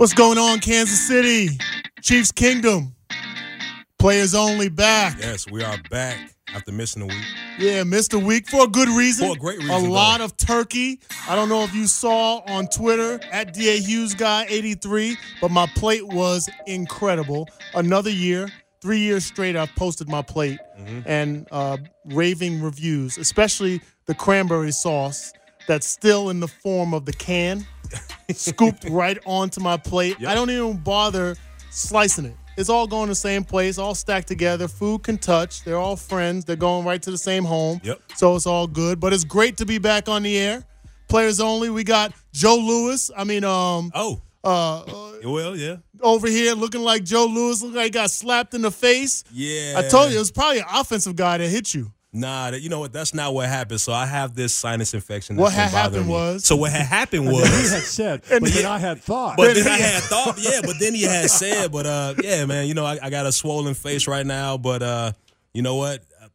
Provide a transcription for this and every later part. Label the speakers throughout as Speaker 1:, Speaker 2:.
Speaker 1: What's going on, Kansas City? Chiefs Kingdom. Players only back.
Speaker 2: Yes, we are back after missing a week.
Speaker 1: Yeah, missed a week for a good reason.
Speaker 2: For a great reason,
Speaker 1: A
Speaker 2: though.
Speaker 1: lot of turkey. I don't know if you saw on Twitter at DA Hughes Guy 83, but my plate was incredible. Another year, three years straight, I've posted my plate
Speaker 2: Mm-hmm.
Speaker 1: and uh, raving reviews, especially the cranberry sauce that's still in the form of the can, scooped right onto my plate. I don't even bother slicing it. It's all going the same place, all stacked together. Food can touch. They're all friends. They're going right to the same home.
Speaker 2: Yep.
Speaker 1: So it's all good. But it's great to be back on the air. Players only. We got Joe Louis. I mean, um,
Speaker 2: Oh,
Speaker 1: uh,
Speaker 2: well, yeah.
Speaker 1: over here looking like Joe Louis. Look like he got slapped in the face.
Speaker 2: Yeah.
Speaker 1: I told you it was probably an offensive guy that hit you.
Speaker 2: Nah, that, you know what? That's not what happened. So I have this sinus infection.
Speaker 1: What had happened
Speaker 2: me.
Speaker 1: was-
Speaker 2: So what had happened was.
Speaker 3: He had said, but then I had thought.
Speaker 2: But then I had thought, yeah, but then he had said, but uh, yeah, man, you know, I, I got a swollen face right now, but uh, you know what? Uh,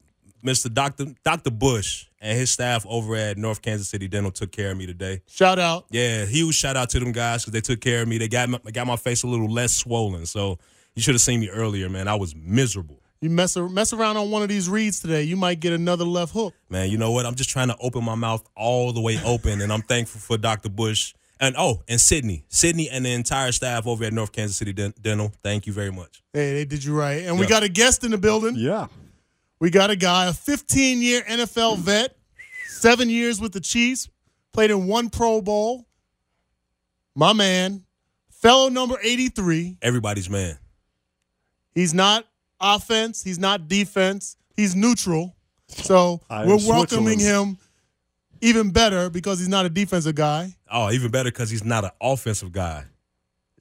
Speaker 2: Mr. Dr. Dr. Bush and his staff over at North Kansas City Dental took care of me today.
Speaker 1: Shout out.
Speaker 2: Yeah, huge shout out to them guys because they took care of me. They got my, got my face a little less swollen. So you should have seen me earlier, man. I was miserable.
Speaker 1: You mess, mess around on one of these reads today, you might get another left hook.
Speaker 2: Man, you know what? I'm just trying to open my mouth all the way open, and I'm thankful for Dr. Bush and oh, and Sydney, Sydney, and the entire staff over at North Kansas City Den- Dental. Thank you very much.
Speaker 1: Hey, they did you right. And we got a guest in the building.
Speaker 3: yeah.
Speaker 1: We got a guy, a 15 year NFL vet, seven years with the Chiefs, played in one Pro Bowl. My man, fellow number 83.
Speaker 2: Everybody's man.
Speaker 1: He's not offense, he's not defense, he's neutral. So
Speaker 3: I
Speaker 1: we're welcoming him even better because he's not a defensive guy.
Speaker 2: Oh, even better because he's not an offensive guy.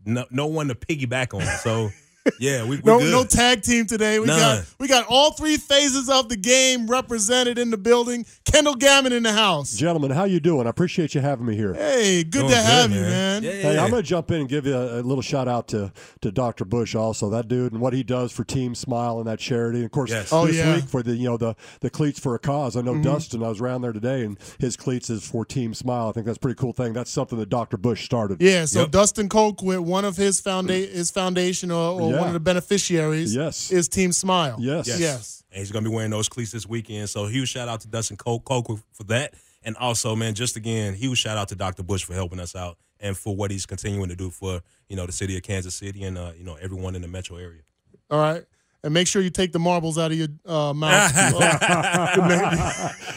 Speaker 2: No, no one to piggyback on. So, yeah, we, we
Speaker 1: No,
Speaker 2: good.
Speaker 1: no tag team today. We got we got all three phases of the game represented in the building. Kendall Gammon in the house.
Speaker 3: Gentlemen, how you doing? I appreciate you having me here.
Speaker 1: Hey, good
Speaker 2: Doing
Speaker 1: to have you,
Speaker 2: man.
Speaker 1: man.
Speaker 2: Yeah,
Speaker 3: Hey,
Speaker 2: yeah.
Speaker 3: I'm going to jump in and give you a, a little shout out to, to Dr. Bush also. That dude and what he does for Team Smile and that charity. And of course,
Speaker 2: Yes.
Speaker 1: Oh,
Speaker 3: this
Speaker 1: yeah.
Speaker 3: week for the you know the the cleats for a cause. I know mm-hmm. Dustin. I was around there today, and his cleats is for Team Smile. I think that's a pretty cool thing. That's something that Dr. Bush started.
Speaker 1: Yeah, so
Speaker 2: Yep.
Speaker 1: Dustin Colquitt, one of his founda- his foundation or, or
Speaker 3: Yeah.
Speaker 1: one of the beneficiaries
Speaker 3: Yes.
Speaker 1: is Team Smile.
Speaker 3: Yes.
Speaker 2: Yes.
Speaker 1: Yes.
Speaker 2: And he's gonna be wearing those cleats this weekend. So huge shout out to Dustin Cole Coker for that. And also, man, just again, huge shout out to Dr. Bush for helping us out and for what he's continuing to do for, you know, the city of Kansas City and uh, you know, everyone in the metro area.
Speaker 1: All right. And make sure you take the marbles out of your uh, mouth.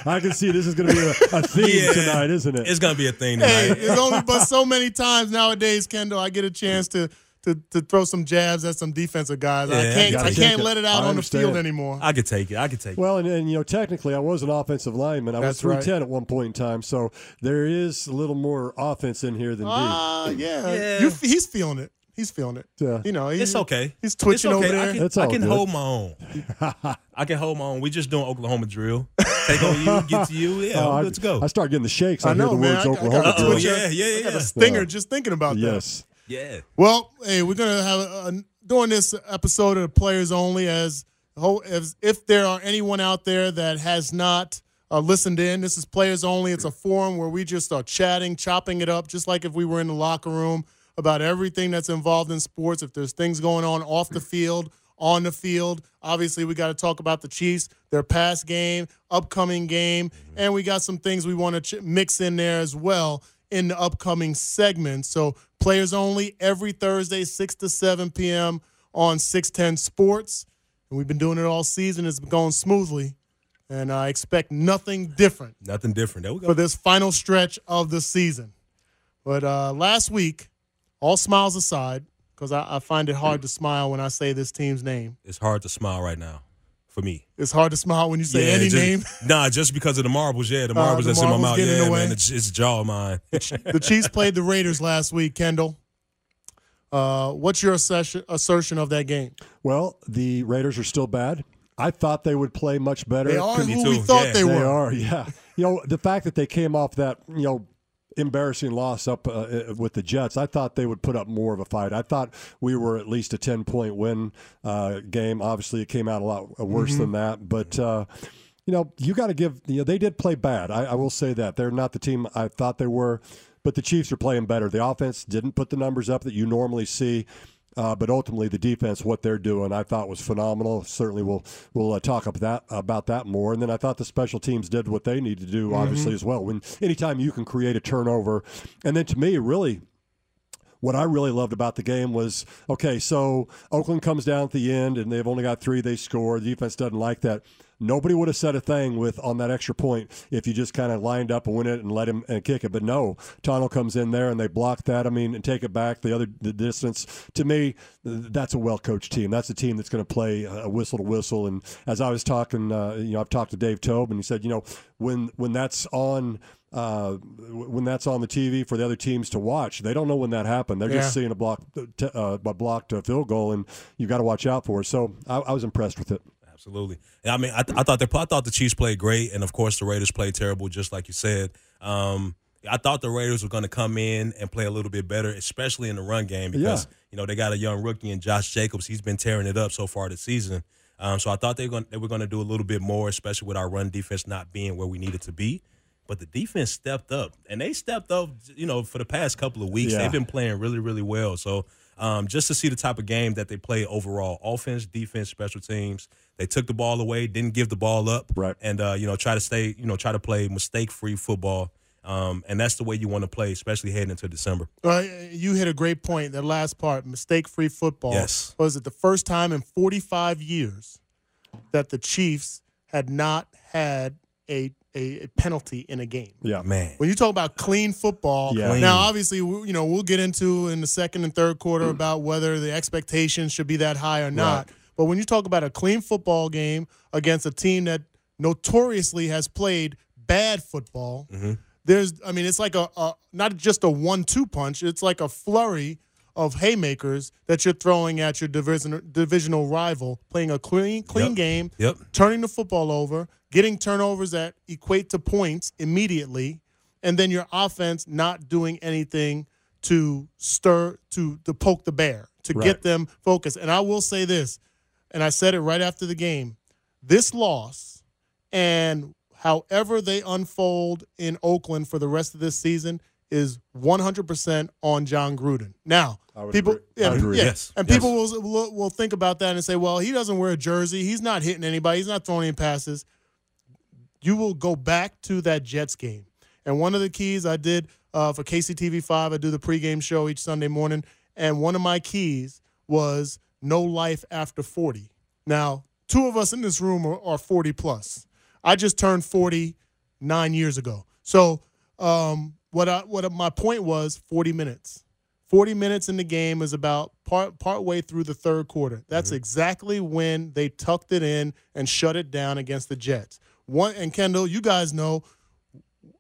Speaker 3: I can see this is going to be a, a theme
Speaker 2: Yeah.
Speaker 3: tonight, isn't it?
Speaker 2: It's gonna be a thing
Speaker 1: hey, it's only but so many times nowadays, Kendall, I get a chance to to, to throw some jabs at some defensive guys. I can't
Speaker 3: gotta
Speaker 1: I can't
Speaker 3: it.
Speaker 1: let it out
Speaker 3: I
Speaker 1: on the field
Speaker 3: understand.
Speaker 1: anymore.
Speaker 2: I could take it. I could take it.
Speaker 3: Well, and, and you know, technically, I was an offensive lineman. I
Speaker 1: That's
Speaker 3: was
Speaker 1: right.
Speaker 3: 310 at one point in time, so there is a little more offense in here than D.
Speaker 1: Ah, yeah.
Speaker 2: Yeah.
Speaker 1: You, he's feeling it. He's feeling it.
Speaker 3: Yeah.
Speaker 1: You know, he-
Speaker 2: it's okay.
Speaker 1: He's twitching
Speaker 2: okay.
Speaker 1: over there.
Speaker 2: I can,
Speaker 3: That's
Speaker 2: I can
Speaker 3: good.
Speaker 2: hold my own. I can hold my own. We just doing Oklahoma drill. Take on you, get to you. Yeah,
Speaker 3: Oh,
Speaker 2: let's go.
Speaker 3: I start getting the shakes. I,
Speaker 1: I know,
Speaker 3: hear the
Speaker 1: man.
Speaker 3: words
Speaker 1: I- I
Speaker 3: Oklahoma.
Speaker 1: gotta
Speaker 3: drill.
Speaker 1: twitch
Speaker 2: yeah,
Speaker 1: a-
Speaker 2: yeah,
Speaker 1: I got a stinger
Speaker 3: Yeah.
Speaker 1: just thinking about that.
Speaker 3: Yes.
Speaker 2: Yeah.
Speaker 1: Well, hey, we're gonna have a, during this episode of Players Only as as if there are anyone out there that has not uh, listened in. This is Players Only. It's a forum where we just are chatting, chopping it up, just like if we were in the locker room about everything that's involved in sports. If there's things going on off the field, on the field, obviously we got to talk about the Chiefs, their past game, upcoming game, and we got some things we want to ch- mix in there as well in the upcoming segments. So players only every Thursday, 6 to 7 p.m. on 610 Sports. And we've been doing it all season. It's been going smoothly. And I expect nothing different
Speaker 2: Nothing different. There we go.
Speaker 1: for this final stretch of the season. But uh, last week, all smiles aside, because I, I find it hard to smile when I say this team's name.
Speaker 2: It's hard to smile right now. For me.
Speaker 1: It's hard to smile when you say
Speaker 2: Yeah,
Speaker 1: any
Speaker 2: just-
Speaker 1: name.
Speaker 2: Nah, just because of the marbles. Yeah, the
Speaker 1: Uh,
Speaker 2: marbles
Speaker 1: the
Speaker 2: that's in my mouth. Yeah,
Speaker 1: the way.
Speaker 2: man, it's, it's a jaw of mine.
Speaker 1: the Chiefs played the Raiders last week, Kendall. Uh, what's your assertion, assertion of that game?
Speaker 3: Well, the Raiders are still bad. I thought they would play much better.
Speaker 1: They are who we thought
Speaker 2: yeah.
Speaker 1: they
Speaker 3: They
Speaker 1: were.
Speaker 3: are, yeah. You know, the fact that they came off that, you know, embarrassing loss up uh, uh, with the Jets, I thought they would put up more of a fight. I thought we were at least a 10 point win uh, game. Obviously, it came out a lot worse
Speaker 1: Mm-hmm.
Speaker 3: than that. But, uh, you know, you got to give, you know, they did play bad. I, I will say that. They're not the team I thought they were, but the Chiefs are playing better. The offense didn't put the numbers up that you normally see. Uh, but ultimately, the defense, what they're doing, I thought was phenomenal. Certainly, we'll we'll uh, talk about that about that more. And then I thought the special teams did what they need to do, obviously as well. When anytime you can create a turnover, and then to me, really, what I really loved about the game was okay, so Oakland comes down at the end and they've only got three, they score. The defense doesn't like that. Nobody would have said a thing with on that extra point if you just kind of lined up and win it and let him and kick it. But no, Tano comes in there and they block that. I mean, and take it back the other the distance. To me, that's a well coached team. That's a team that's going to play a whistle to whistle. And as I was talking, uh, you know, I've talked to Dave Toub and he said, you know, when when that's on uh, when that's on the TV for the other teams to watch. They don't know when that happened. They're
Speaker 1: Yeah.
Speaker 3: just seeing a block, t- uh, a blocked uh, field goal, and you got to watch out for it. So I, I was impressed with it.
Speaker 2: Absolutely. I mean, I, th- I thought they, I thought the Chiefs played great, and of course the Raiders played terrible, just like you said. Um, I thought the Raiders were going to come in and play a little bit better, especially in the run game, because
Speaker 3: Yeah.
Speaker 2: you know they got a young rookie in Josh Jacobs. He's been tearing it up so far this season. Um, so I thought they were going they were going to do a little bit more, especially with our run defense not being where we needed to be. But the defense stepped up, and they stepped up. You know, for the past couple of weeks,
Speaker 3: Yeah.
Speaker 2: they've been playing really, really well. So um, just to see the type of game that they play overall, offense, defense, special teams, they took the ball away, didn't give the ball up,
Speaker 3: Right.
Speaker 2: And uh, you know, try to stay, you know, try to play mistake-free football. Um, and that's the way you want to play, especially heading into December.
Speaker 1: Uh, you hit a great point. That last part, mistake-free football.
Speaker 2: Yes.
Speaker 1: Was it the first time in 45 years that the Chiefs had not had a a, a penalty in a game?
Speaker 3: Yeah,
Speaker 2: Man,
Speaker 1: When you talk about clean football,
Speaker 3: Yeah. Clean.
Speaker 1: now obviously you know we'll get into in the second and third quarter about whether the expectations should be that high or not. But when you talk about a clean football game against a team that notoriously has played bad football, mm-hmm. there's I mean it's like a, a not just a one-two punch. It's like a flurry of haymakers that you're throwing at your division, divisional rival, playing a clean clean
Speaker 2: Yep.
Speaker 1: game,
Speaker 2: Yep.
Speaker 1: turning the football over, getting turnovers that equate to points immediately, and then your offense not doing anything to stir to to poke the bear to
Speaker 3: Right.
Speaker 1: get them focused. And I will say this, and I said it right after the game: this loss and however they unfold in Oakland for the rest of this season is 100% on Jon Gruden. Now, people,
Speaker 3: agree.
Speaker 1: yeah,
Speaker 3: agree.
Speaker 1: yeah,
Speaker 2: Yes.
Speaker 1: and
Speaker 2: Yes.
Speaker 1: people will, will will think about that and say, well, he doesn't wear a jersey. He's not hitting anybody. He's not throwing any passes. You will go back to that Jets game. And one of the keys I did uh, for KCTV5, I do the pregame show each Sunday morning. And one of my keys was no life after 40. Now, two of us in this room are, are 40 plus. I just turned 40 nine years ago. So, um, what I, what my point was 40 minutes. 40 minutes in the game is about part part way through the third quarter. That's exactly when they tucked it in and shut it down against the Jets. One and Kendall, you guys know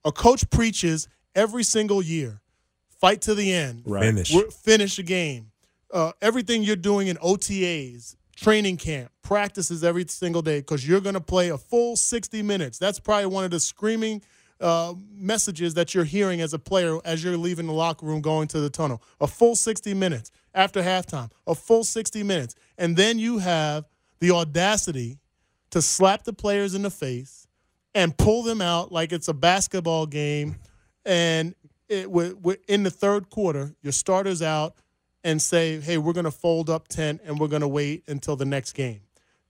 Speaker 1: a coach preaches every single year. Fight to the end.
Speaker 3: Right.
Speaker 2: finish.
Speaker 1: We're- Finish the game. Uh, everything you're doing in OTAs, training camp, practices every single day because you're going to play a full 60 minutes. That's probably one of the screaming uh, messages that you're hearing as a player as you're leaving the locker room going to the tunnel. A full 60 minutes after halftime, a full 60 minutes. And then you have the audacity to slap the players in the face and pull them out like it's a basketball game. And it, in the third quarter, your starters out, and say, hey, we're going to fold up 10 and we're going to wait until the next game.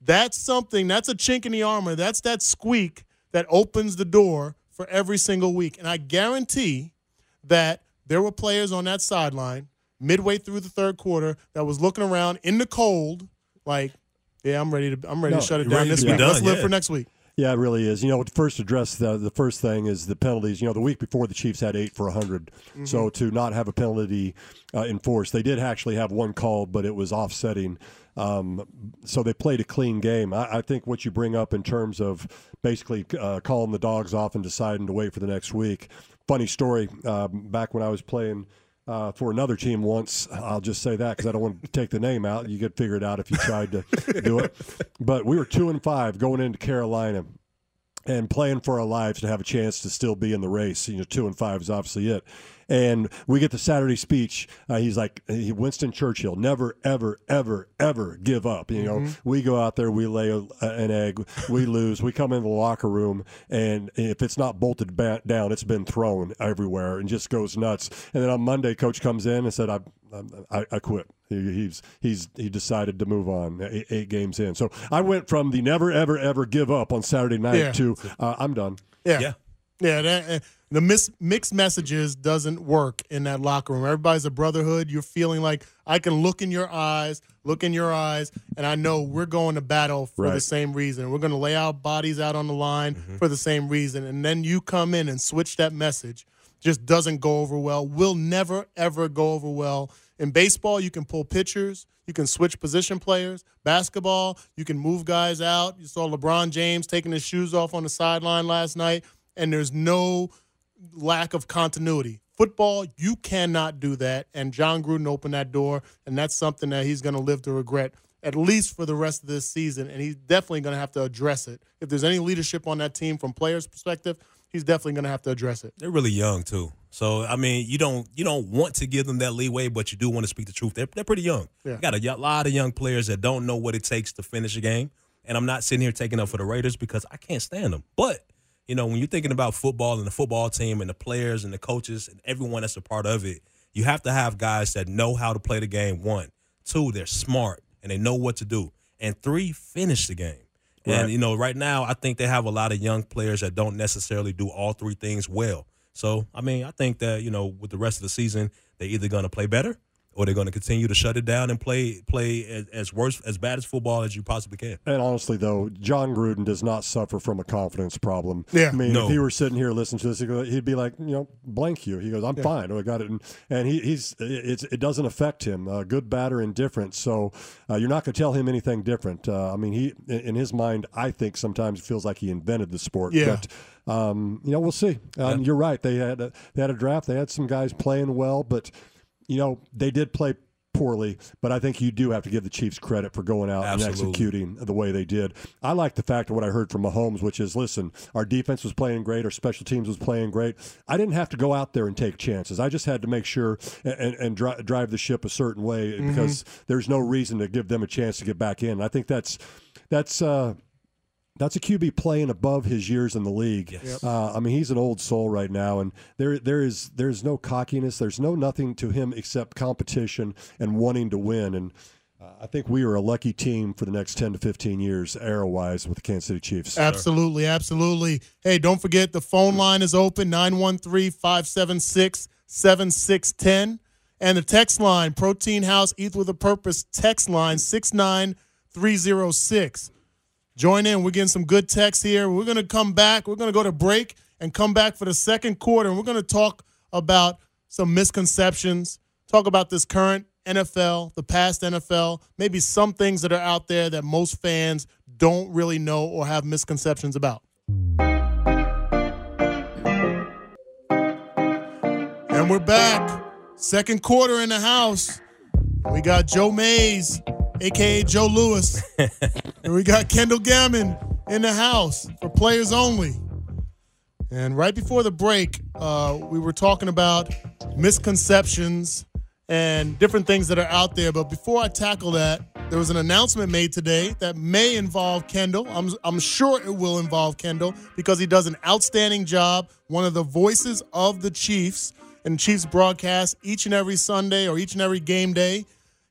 Speaker 1: That's something, that's a chink in the armor. That's that squeak that opens the door for every single week. And I guarantee that there were players on that sideline midway through the third quarter that was looking around in the cold, like, yeah, I'm ready to I'm ready
Speaker 3: No,
Speaker 1: to shut it down this week.
Speaker 2: done,
Speaker 1: Let's live
Speaker 2: yeah.
Speaker 1: for next week.
Speaker 3: Yeah, it really is. You know, first address the the first thing is the penalties. You know, the week before the Chiefs had eight for 100,
Speaker 1: Mm-hmm.
Speaker 3: so to not have a penalty uh, enforced, they did actually have one called, but it was offsetting. Um, so they played a clean game. I, I think what you bring up in terms of basically uh, calling the dogs off and deciding to wait for the next week. Funny story. Uh, back when I was playing. Uh, for another team once. I'll just say that because I don't want to take the name out. You could figure it out if you tried to do it. But we were two and five going into Carolina and playing for our lives to have a chance to still be in the race. You know, two and five is obviously it. And we get the Saturday speech. Uh, he's like he, Winston Churchill, never, ever, ever, ever give up. You know, we go out there, we lay a, an egg, we lose, we come in the locker room, and if it's not bolted ba- down, it's been thrown everywhere and just goes nuts. And then on Monday, coach comes in and said, "I, I, I quit." He, he's he's he decided to move on eight, eight games in. So I went from the never, ever, ever give up on Saturday night
Speaker 1: Yeah.
Speaker 3: to uh, I'm done.
Speaker 1: Yeah.
Speaker 2: Yeah.
Speaker 1: Yeah, that, uh, the mis- mixed messages doesn't work in that locker room. Everybody's a brotherhood. You're feeling like I can look in your eyes, look in your eyes, and I know we're going to battle for the same reason. We're going to lay our bodies out on the line for the same reason. And then you come in and switch that message. Just doesn't go over well. Will never ever go over well. In baseball, you can pull pitchers, you can switch position players. Basketball, you can move guys out. You saw LeBron James taking his shoes off on the sideline last night, and there's no lack of continuity. Football, you cannot do that. And Jon Gruden opened that door, and that's something that he's going to live to regret at least for the rest of this season. And he's definitely going to have to address it. If there's any leadership on that team from players' perspective, he's definitely going to have to address it.
Speaker 2: They're really young too. So I mean, you don't you don't want to give them that leeway, but you do want to speak the truth. They're they're pretty young.
Speaker 1: Yeah.
Speaker 2: You got a lot of young players that don't know what it takes to finish a game. And I'm not sitting here taking up for the Raiders because I can't stand them. But you know, when you're thinking about football and the football team and the players and the coaches and everyone that's a part of it, you have to have guys that know how to play the game. One, two, they're smart and they know what to do, and three, finish the game.
Speaker 3: Right.
Speaker 2: And you know, right now, I think they have a lot of young players that don't necessarily do all three things well. So, I mean, I think that you know, with the rest of the season, they're either going to play better or they're going to continue to shut it down and play play as, as worse as bad as football as you possibly can.
Speaker 3: And honestly, though, Jon Gruden does not suffer from a confidence problem.
Speaker 1: Yeah.
Speaker 3: I mean,
Speaker 2: No.
Speaker 3: if he were sitting here listening to this, he'd be like, you know, blank you. He goes, I'm fine. I got it. And, and he, he's it's, it doesn't affect him, uh, good, bad, or indifferent. So uh, you're not going to tell him anything different. Uh, I mean, he in in his mind, I think sometimes it feels like he invented the sport.
Speaker 1: Yeah.
Speaker 3: But um, you know, we'll see. Um, You're right. They had a, they had a draft. They had some guys playing well, but you know, they did play poorly. But I think you do have to give the Chiefs credit for going out and executing the way they did. I like the fact of what I heard from Mahomes, which is, listen, our defense was playing great, our special teams was playing great. I didn't have to go out there and take chances. I just had to make sure and, and, and dri- drive the ship a certain way because there's no reason to give them a chance to get back in. I think that's that's. Uh, that's a QB playing above his years in the league.
Speaker 2: Yes.
Speaker 3: Uh, I mean, he's an old soul right now, and there there is there's no cockiness. There's no nothing to him except competition and wanting to win. And uh, I think we are a lucky team for the next ten to fifteen years, era wise, with the Kansas City Chiefs.
Speaker 1: Absolutely, absolutely. Hey, don't forget the phone line is open 913 576 7610. And the text line, Protein House, Eat with a Purpose, text line 69306. Join in. We're getting some good texts here. We're going to come back. We're going to go to break and come back for the second quarter. And we're going to talk about some misconceptions, talk about this current NFL, the past NFL, maybe some things that are out there that most fans don't really know or have misconceptions about. And we're back. Second quarter in the house. We got Joe Mays, aka Joe Louis. and we got Kendall Gammon in the house for players only. And right before the break, uh, we were talking about misconceptions and different things that are out there. But before I tackle that, there was an announcement made today that may involve Kendall. I'm, I'm sure it will involve Kendall because he does an outstanding job, one of the voices of the Chiefs and Chiefs broadcast each and every Sunday or each and every game day.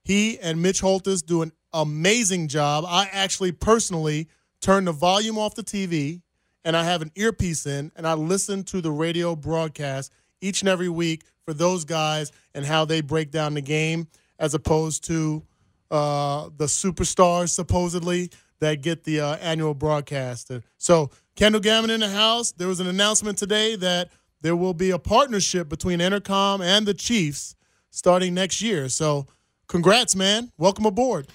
Speaker 1: He and Mitch Holtis do an amazing job. I actually personally turn the volume off the TV and I have an earpiece in and I listen to the radio broadcast each and every week for those guys and how they break down the game as opposed to uh, the superstars supposedly that get the uh, annual broadcast. So Kendall Gammon in the house. There was an announcement today that there will be a partnership between Entercom and the Chiefs starting next year. So congrats, man. Welcome aboard.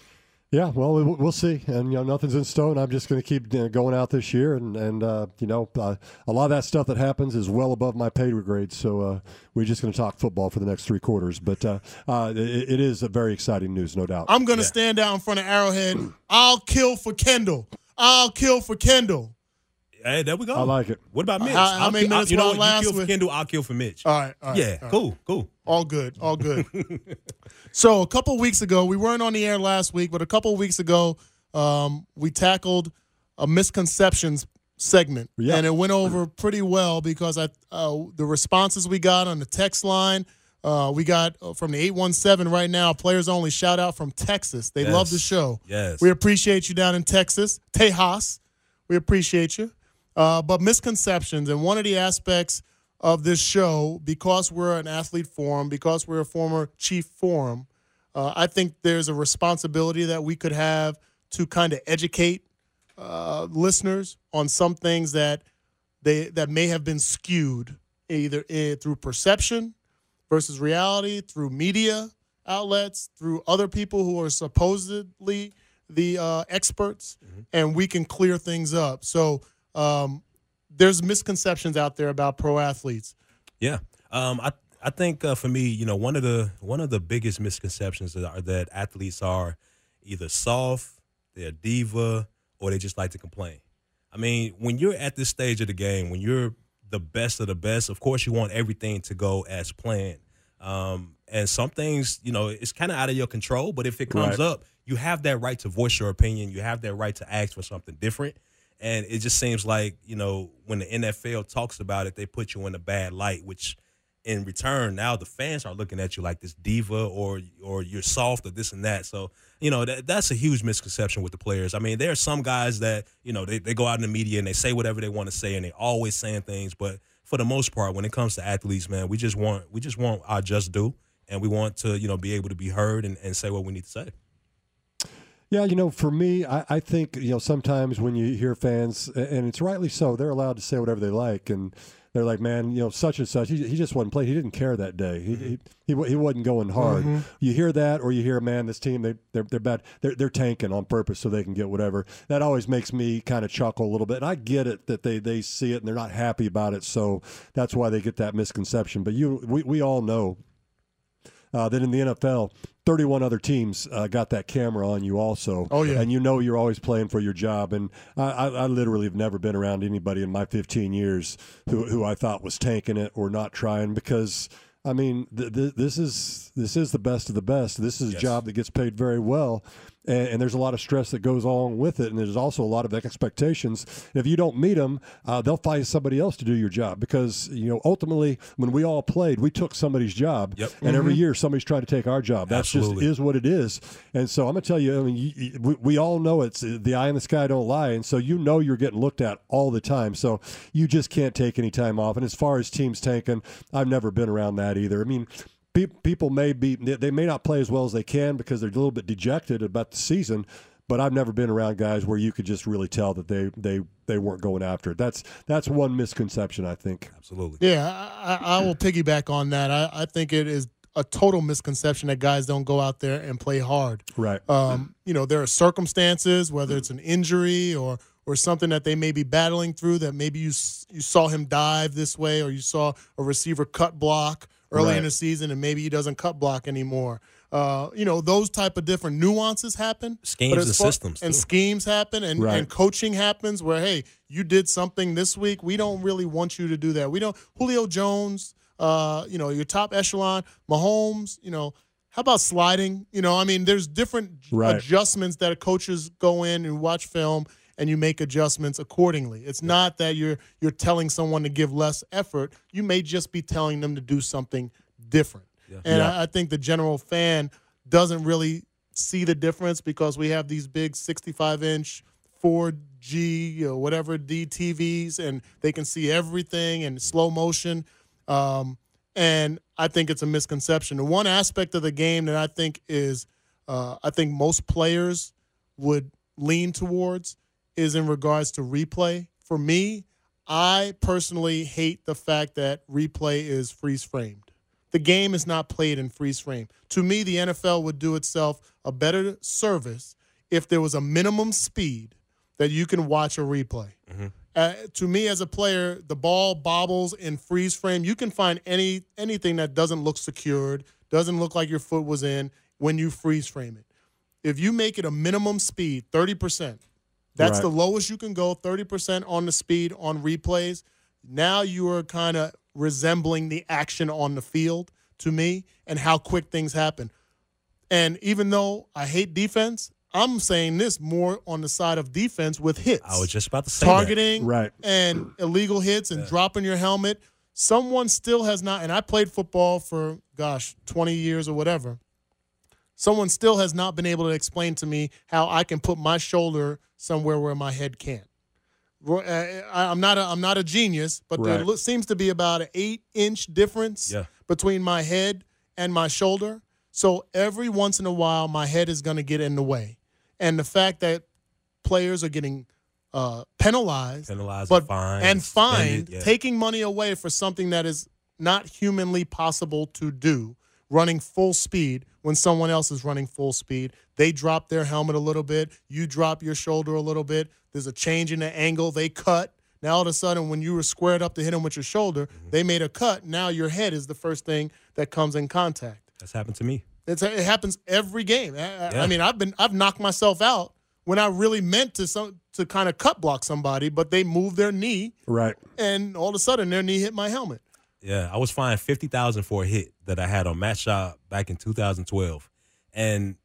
Speaker 3: Yeah, well, we'll see, and you know, nothing's in stone. I'm just going to keep going out this year, and and uh, you know, uh, a lot of that stuff that happens is well above my pay grade. So uh, we're just going to talk football for the next three quarters. But uh, uh, it, it is a very exciting news, no doubt.
Speaker 1: I'm going to yeah. stand out in front of Arrowhead. I'll kill for Kendall. I'll kill for Kendall.
Speaker 2: Hey, there we go.
Speaker 3: I like it.
Speaker 2: What about Mitch?
Speaker 1: How, how many minutes
Speaker 2: you know
Speaker 1: last
Speaker 2: you kill
Speaker 1: with?
Speaker 2: for Kendall, I'll kill for Mitch.
Speaker 1: All right. All right
Speaker 2: yeah.
Speaker 1: All right.
Speaker 2: Cool. Cool.
Speaker 1: All good. All good. so a couple weeks ago, we weren't on the air last week, but a couple weeks ago, um, we tackled a misconceptions segment,
Speaker 3: yep.
Speaker 1: and it went over pretty well because I uh, the responses we got on the text line. Uh, we got uh, from the 817 right now, players only shout out from Texas. They
Speaker 2: yes.
Speaker 1: love the show.
Speaker 2: Yes.
Speaker 1: We appreciate you down in Texas. Tejas, we appreciate you. Uh, but misconceptions, and one of the aspects of this show, because we're an athlete forum, because we're a former chief forum, uh, I think there's a responsibility that we could have to kind of educate uh, listeners on some things that they that may have been skewed either through perception versus reality, through media outlets, through other people who are supposedly the uh, experts, mm-hmm. and we can clear things up. So um, there's misconceptions out there about pro athletes.
Speaker 2: Yeah, um, I I think uh, for me, you know, one of the one of the biggest misconceptions are that athletes are either soft, they're diva, or they just like to complain. I mean, when you're at this stage of the game, when you're the best of the best, of course you want everything to go as planned. Um, and some things, you know, it's kind of out of your control. But if it comes right. up, you have that right to voice your opinion. You have that right to ask for something different. And it just seems like, you know, when the NFL talks about it, they put you in a bad light, which in return, now the fans are looking at you like this diva or or you're soft or this and that. So, you know, that, that's a huge misconception with the players. I mean, there are some guys that, you know, they, they go out in the media and they say whatever they want to say and they always saying things. But for the most part, when it comes to athletes, man, we just want we just want our just due and we want to, you know, be able to be heard and, and say what we need to say.
Speaker 3: Yeah, you know, for me, I, I, think you know sometimes when you hear fans, and it's rightly so, they're allowed to say whatever they like, and they're like, man, you know, such and such, he, he just wasn't playing. He didn't care that day. He he, he, he wasn't going hard. Mm-hmm. You hear that, or you hear, man, this team they they're they're bad. They're they're tanking on purpose so they can get whatever. That always makes me kind of chuckle a little bit. And I get it that they they see it and they're not happy about it, so that's why they get that misconception. But you, we we all know uh, that in the NFL, 31 other teams uh, got that camera on you also.
Speaker 1: Oh, yeah.
Speaker 3: And you know you're always playing for your job. And I, I, I literally have never been around anybody in my 15 years who, who I thought was tanking it or not trying because. I mean, th- th- this is this is the best of the best. This is yes. a job that gets paid very well, and, and, there's a lot of stress that goes along with it, and there's also a lot of expectations. If you don't meet them, uh, they'll find somebody else to do your job because you know ultimately, when we all played, we took somebody's job,
Speaker 2: yep.
Speaker 3: and mm-hmm. every year somebody's trying to take our job. That just is what it is. And so I'm gonna tell you, I mean, you, you, we, we all know it's the eye in the sky don't lie, and so you know you're getting looked at all the time. So you just can't take any time off. And as far as teams tanking, I've never been around that either. I mean, people may be they may not play as well as they can because they're a little bit dejected about the season but I've never been around guys where you could just really tell that they they they weren't going after it. That's that's one misconception I think.
Speaker 2: Absolutely.
Speaker 1: Yeah, I, I will piggyback on that. I, I think it is a total misconception that guys don't go out there and play hard.
Speaker 3: Right.
Speaker 1: Um, you know, there are circumstances, whether it's an injury or or something that they may be battling through that maybe you you saw him dive this way or you saw a receiver cut block early right. in the season, and maybe he doesn't cut block anymore. Uh, you know, those type of different nuances happen.
Speaker 2: Schemes and far, systems.
Speaker 1: And schemes happen and, right. and coaching happens where, hey, you did something this week. We don't really want you to do that. We don't Julio Jones, uh, you know, your top echelon, Mahomes, you know, how about sliding? You know, I mean, there's different right. adjustments that coaches go in and watch film and you make adjustments accordingly. It's not that you're you're telling someone to give less effort. You may just be telling them to do something different. Yeah. And yeah. I, I think the general fan doesn't really see the difference because we have these big 65 inch 4G or whatever DTVs and they can see everything in slow motion. Um, and I think it's a misconception. The one aspect of the game that I think is, uh, I think most players would lean towards is in regards to replay. For me, I personally hate the fact that replay is freeze framed. The game is not played in freeze frame. To me, the NFL would do itself a better service if there was a minimum speed that you can watch a replay. Mm-hmm. Uh, to me, as a player, the ball bobbles in freeze frame. You can find any anything that doesn't look secured, doesn't look like your foot was in when you freeze frame it. If you make it a minimum speed, thirty percent, that's right. the lowest you can go. Thirty percent on the speed on replays. Now you are kind of resembling the action on the field to me and how quick things happen. And even though I hate defense, I'm saying this more on the side of defense with hits.
Speaker 2: I was just about to say
Speaker 1: targeting,
Speaker 2: that.
Speaker 3: right,
Speaker 1: and illegal hits and yeah. dropping your helmet. Someone still has not, and I played football for gosh, 20 years or whatever. Someone still has not been able to explain to me how I can put my shoulder somewhere where my head can't. Uh, I'm not a, I'm not a genius, but right. there seems to be about an eight inch difference
Speaker 2: yeah.
Speaker 1: between my head and my shoulder. So every once in a while, my head is going to get in the way and the fact that players are getting uh, penalized,
Speaker 2: penalized,
Speaker 1: but
Speaker 2: fined,
Speaker 1: and fined, yeah. taking money away for something that is not humanly possible to do, running full speed when someone else is running full speed. They drop their helmet a little bit, you drop your shoulder a little bit. There's a change in the angle. They cut. Now all of a sudden, when you were squared up to hit them with your shoulder, mm-hmm. they made a cut. Now your head is the first thing that comes in contact.
Speaker 2: That's happened to me.
Speaker 1: It's, it happens every game. I, yeah. I, mean, I've been I've knocked myself out when I really meant to some to kind of cut block somebody, but they moved their knee,
Speaker 3: right,
Speaker 1: and all of a sudden their knee hit my helmet.
Speaker 2: Yeah, I was fined fifty thousand for a hit that I had on Matt Schaub back in 2012, and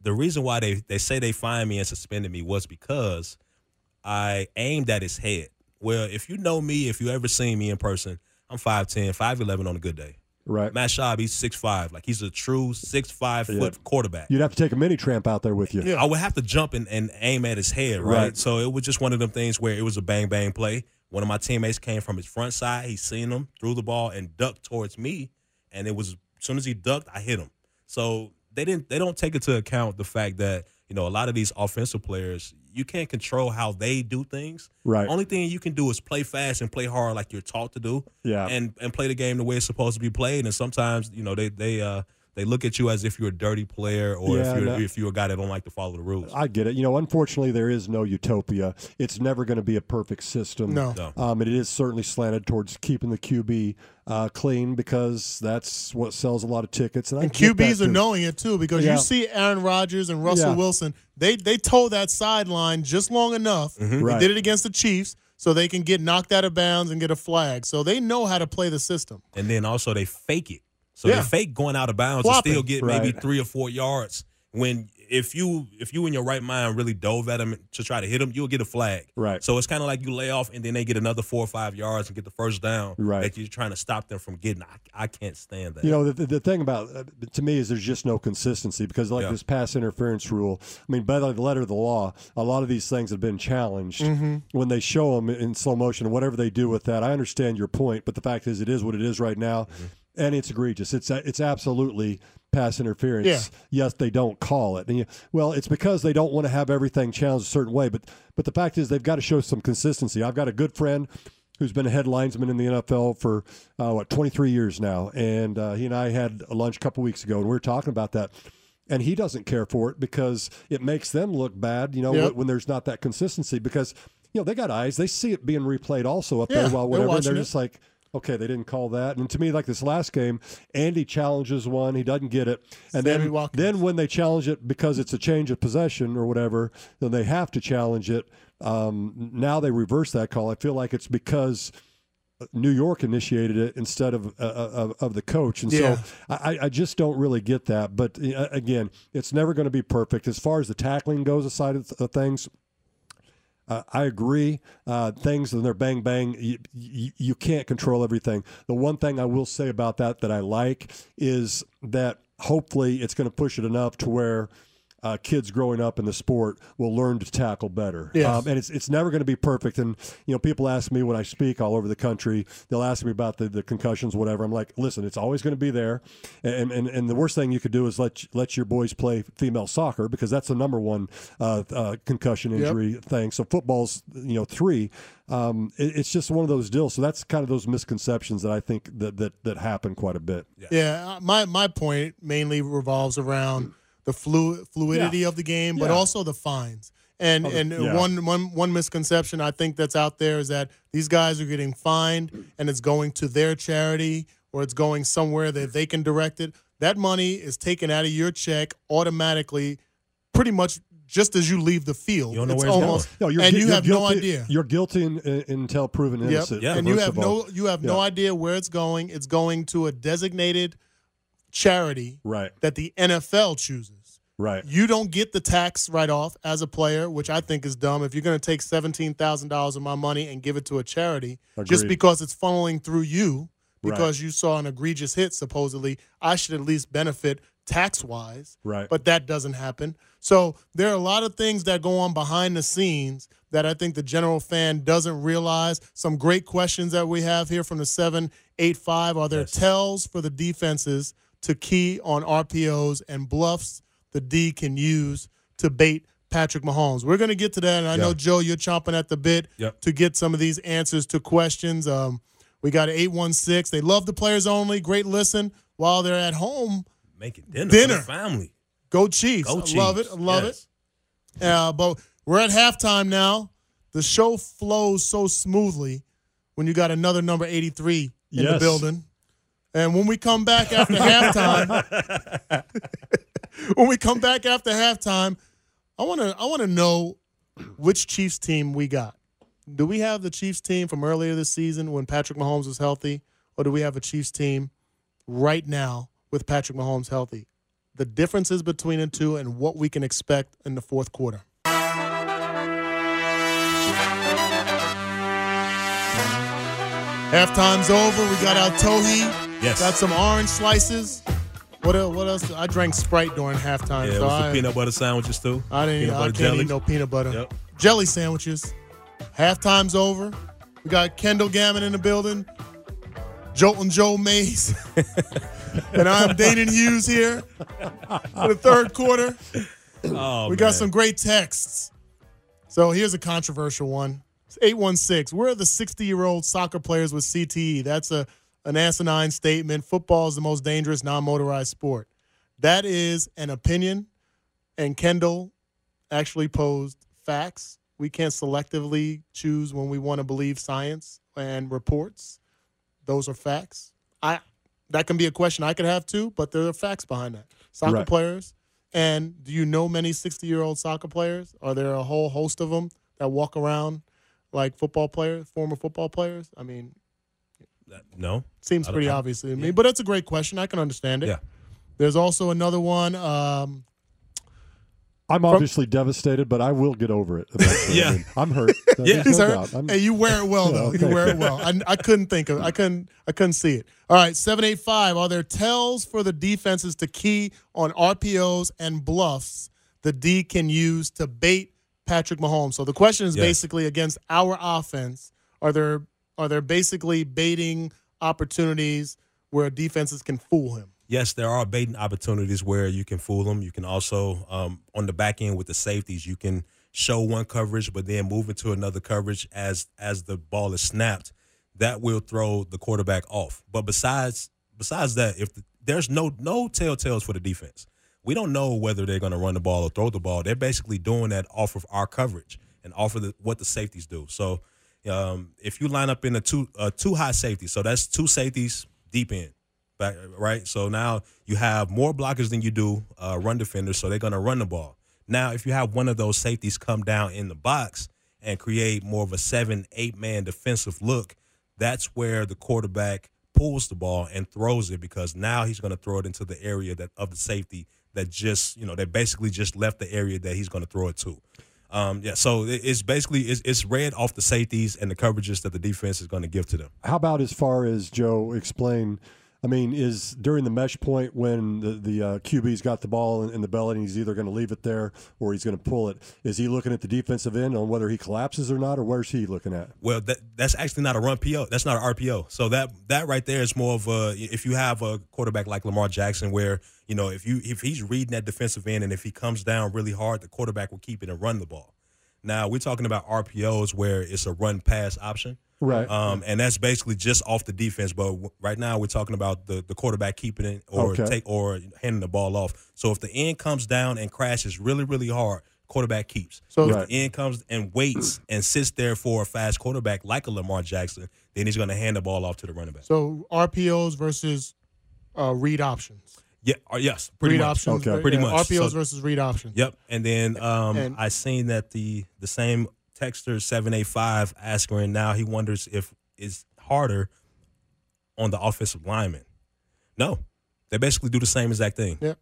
Speaker 2: the reason why they they say they fined me and suspended me was because I aimed at his head. Well, if you know me, if you ever seen me in person, I'm 5'10", 5'11", on a good day.
Speaker 3: Right.
Speaker 2: Matt Schaub, he's six five. Like he's a true six five yeah. foot quarterback.
Speaker 3: You'd have to take a mini tramp out there with you.
Speaker 2: Yeah. I would have to jump and, and aim at his head, right? right? So it was just one of them things where it was a bang bang play. One of my teammates came from his front side. He seen him, threw the ball, and ducked towards me. And it was as soon as he ducked, I hit him. So they didn't they don't take into account the fact that you know a lot of these offensive players you can't control how they do things.
Speaker 3: Right.
Speaker 2: Only thing you can do is play fast and play hard like you're taught to do.
Speaker 3: Yeah.
Speaker 2: And and play the game the way it's supposed to be played. And sometimes you know they they uh they look at you as if you're a dirty player or yeah, if you're no. if you're a guy that don't like to follow the rules.
Speaker 3: I get it. You know, unfortunately, there is no utopia. It's never going to be a perfect system.
Speaker 1: No,
Speaker 2: no.
Speaker 3: Um, it is certainly slanted towards keeping the QB uh, clean because that's what sells a lot of tickets.
Speaker 1: And, and QBs are knowing it too because yeah. you see Aaron Rodgers and Russell yeah. Wilson. They they toe that sideline just long enough.
Speaker 3: Mm-hmm.
Speaker 1: They
Speaker 3: right.
Speaker 1: did it against the Chiefs so they can get knocked out of bounds and get a flag. So they know how to play the system.
Speaker 2: And then also they fake it. So yeah. they fake going out of bounds Flopping. and still get maybe three or four yards when if you if you in your right mind really dove at him to try to hit him, you'll get a flag.
Speaker 3: Right.
Speaker 2: So it's kind of like you lay off and then they get another four or five yards and get the first down.
Speaker 3: Right.
Speaker 2: That you're trying to stop them from getting. I, I can't stand that.
Speaker 3: You know, the, the thing about uh, to me is there's just no consistency because like yeah. this pass interference rule. I mean, by the letter of the law, a lot of these things have been challenged
Speaker 1: mm-hmm.
Speaker 3: when they show them in slow motion. Whatever they do with that, I understand your point, but the fact is, it is what it is right now. Mm-hmm and it's egregious. It's it's absolutely pass interference.
Speaker 1: Yeah.
Speaker 3: Yes, they don't call it. And you, well, it's because they don't want to have everything challenged a certain way. But but the fact is, they've got to show some consistency. I've got a good friend who's been a head linesman in the NFL for uh, what 23 years now, and uh, he and I had a lunch a couple weeks ago, and we were talking about that. And he doesn't care for it because it makes them look bad, you know,
Speaker 1: yep.
Speaker 3: when, when there's not that consistency. Because you know they got eyes, they see it being replayed also up
Speaker 1: yeah,
Speaker 3: there while whatever.
Speaker 1: They're,
Speaker 3: and they're just like, okay, they didn't call that. And to me, like this last game, Andy challenges one, he doesn't get it, and
Speaker 1: Sammy
Speaker 3: then
Speaker 1: Watkins.
Speaker 3: then when they challenge it because it's a change of possession or whatever, then they have to challenge it. Um, now they reverse that call. I feel like it's because. New York initiated it instead of uh, of, of, the coach, and
Speaker 1: yeah.
Speaker 3: so I, I, just don't really get that. But uh, again, it's never going to be perfect as far as the tackling goes. Aside of things, uh, I agree. Uh, things and they're bang bang. You, you, you, can't control everything. The one thing I will say about that that I like is that hopefully it's going to push it enough to where uh, kids growing up in the sport will learn to tackle better.
Speaker 1: Yes.
Speaker 3: Um, and it's it's never going to be perfect. And you know, people ask me when I speak all over the country, they'll ask me about the, the concussions, whatever. I'm like, listen, it's always going to be there. And, and and the worst thing you could do is let let your boys play female soccer because that's the number one uh, uh, concussion injury thing. So football's you know three. Um, it, it's just one of those deals. So that's kind of those misconceptions that I think that that that happen quite a bit.
Speaker 1: Yeah, uh, my my point mainly revolves around the flu- fluidity of the game, but
Speaker 3: Yeah.
Speaker 1: also the fines. And and
Speaker 3: yeah.
Speaker 1: one one one misconception I think that's out there is that these guys are getting fined and it's going to their charity or it's going somewhere that they can direct it. That money is taken out of your check automatically, pretty much just as you leave the field.
Speaker 2: You don't know
Speaker 1: it's
Speaker 2: where it's
Speaker 1: almost,
Speaker 3: No, you're,
Speaker 1: and you have no idea.
Speaker 3: You're guilty in, in, until proven
Speaker 1: Yep.
Speaker 3: innocent.
Speaker 2: Yeah.
Speaker 1: And you have no you have no idea where it's going. It's going to a designated charity
Speaker 3: Right,
Speaker 1: that the NFL chooses.
Speaker 3: right.
Speaker 1: You don't get the tax write off as a player, which I think is dumb. If you're going to take seventeen thousand dollars of my money and give it to a charity just because it's funneling through you,
Speaker 3: Right.
Speaker 1: because you saw an egregious hit, supposedly, I should at least benefit tax wise.
Speaker 3: Right.
Speaker 1: But that doesn't happen. So there are a lot of things that go on behind the scenes that I think the general fan doesn't realize. Some great questions that we have here from the 785. Are there
Speaker 2: Yes.
Speaker 1: tells for the defenses to key on RPOs and bluffs the D can use to bait Patrick Mahomes? We're going to get to that. And I know, Joe, you're chomping at the bit
Speaker 2: Yep.
Speaker 1: to get some of these answers to questions. Um, we got 816. They love the players only. Great listen while they're at home.
Speaker 2: Making dinner,
Speaker 1: Dinner.
Speaker 2: for family.
Speaker 1: Go Chiefs.
Speaker 2: Go
Speaker 1: I
Speaker 2: Chiefs.
Speaker 1: love it. I love
Speaker 2: Yes.
Speaker 1: it. Uh, but we're at halftime now. The show flows so smoothly when you got another number 83 in the building. And when we come back after halftime, when we come back after halftime, I want to I want to know which Chiefs team we got. Do we have the Chiefs team from earlier this season when Patrick Mahomes was healthy, or do we have a Chiefs team right now with Patrick Mahomes healthy? The differences between the two and what we can expect in the fourth quarter. Halftime's over. We got our tohi.
Speaker 2: Yes.
Speaker 1: Got some orange slices. What el- what else? I drank Sprite during halftime.
Speaker 2: Yeah, it
Speaker 1: so
Speaker 2: was
Speaker 1: I,
Speaker 2: the peanut butter sandwiches too.
Speaker 1: I didn't.
Speaker 2: Peanut
Speaker 1: I can't
Speaker 2: jelly.
Speaker 1: eat no peanut butter.
Speaker 2: Yep.
Speaker 1: Jelly sandwiches. Halftime's over. We got Kendall Gammon in the building. Jolton Joe Mays. and I'm Danan Hughes here for the third quarter.
Speaker 2: Oh,
Speaker 1: We got
Speaker 2: man.
Speaker 1: some great texts. So here's a controversial one. It's 816. Where are the 60 year old soccer players with CTE? That's a an asinine statement. Football is the most dangerous non motorized sport. That is an opinion. And Kendall actually posed facts. We can't selectively choose when we want to believe science and reports. Those are facts. I that can be a question I could have too, but there are facts behind that. Soccer
Speaker 3: Right.
Speaker 1: players. And do you know many 60 year old soccer players? Are there a whole host of them that walk around like football players, former football players? I mean,
Speaker 2: no.
Speaker 1: seems pretty
Speaker 2: I-
Speaker 1: obvious to me, but it's a great question. I can understand it.
Speaker 2: Yeah.
Speaker 1: There's also another one. Um,
Speaker 3: I'm obviously devastated, but I will get over it. eventually.
Speaker 2: Yeah.
Speaker 3: I mean, I'm hurt. There's
Speaker 2: Yeah.
Speaker 3: no
Speaker 1: hurt.
Speaker 3: I'm-
Speaker 1: Hey, you wear it well
Speaker 3: Yeah,
Speaker 1: though.
Speaker 3: okay.
Speaker 1: You wear it well. I, I couldn't think of. I couldn't. I couldn't see it. All right, seven eight five. Are there tells for the defenses to key on RPOs and bluffs the D can use to bait Patrick Mahomes? So the question is
Speaker 2: Yes.
Speaker 1: basically against our offense. Are there are there basically baiting opportunities where defenses can fool him?
Speaker 2: yes, there are baiting opportunities where you can fool them. You can also um, on the back end with the safeties, you can show one coverage, but then move into another coverage as as the ball is snapped. That will throw the quarterback off. But besides besides that, if the, there's no no telltales for the defense, we don't know whether they're going to run the ball or throw the ball. They're basically doing that off of our coverage and off of the, what the safeties do. So um, if you line up in a two uh, two high safety, so that's two safeties deep in back right? So now you have more blockers than you do uh, run defenders, so they're going to run the ball. Now, if you have one of those safeties come down in the box and create more of a seven, eight man defensive look, that's where the quarterback pulls the ball and throws it because now he's going to throw it into the area that of the safety that just you know that basically just left the area that he's going to throw it to. Um, yeah, so it's basically it's, it's read off the safeties and the coverages that the defense is going to give to them.
Speaker 3: How about as far as Joe explain I mean, is during the mesh point when the, the uh, QB's got the ball in, in the belly and he's either going to leave it there or he's going to pull it. Is he looking at the defensive end on whether he collapses or not, or where's he looking at?
Speaker 2: Well, that that's actually not a run PO. That's not an RPO. So that that right there is more of a if you have a quarterback like Lamar Jackson, where you know if you if he's reading that defensive end and if he comes down really hard, the quarterback will keep it and run the ball. Now we're talking about RPOs where it's a run pass option.
Speaker 3: Right.
Speaker 2: Um, and that's basically just off the defense. But w- right now, we're talking about the, the quarterback keeping it or
Speaker 3: Okay.
Speaker 2: take or handing the ball off. So if the end comes down and crashes really, really hard, quarterback keeps.
Speaker 1: So-
Speaker 2: if
Speaker 3: Right.
Speaker 2: the end comes and waits and sits there for a fast quarterback like a Lamar Jackson, then he's going to hand the ball off to the running back.
Speaker 1: So RPOs versus uh, read options.
Speaker 2: yeah. Or yes. Pretty
Speaker 1: read
Speaker 2: much.
Speaker 1: options.
Speaker 3: Okay.
Speaker 2: Pretty
Speaker 1: yeah,
Speaker 2: much.
Speaker 1: RPOs
Speaker 2: So-
Speaker 1: versus read options.
Speaker 2: Yep. And then um,
Speaker 1: And-
Speaker 2: I seen that the the same texter seven eight five asking now he wonders if it's harder on the offensive lineman. No, they basically do the same exact thing.
Speaker 1: Yep.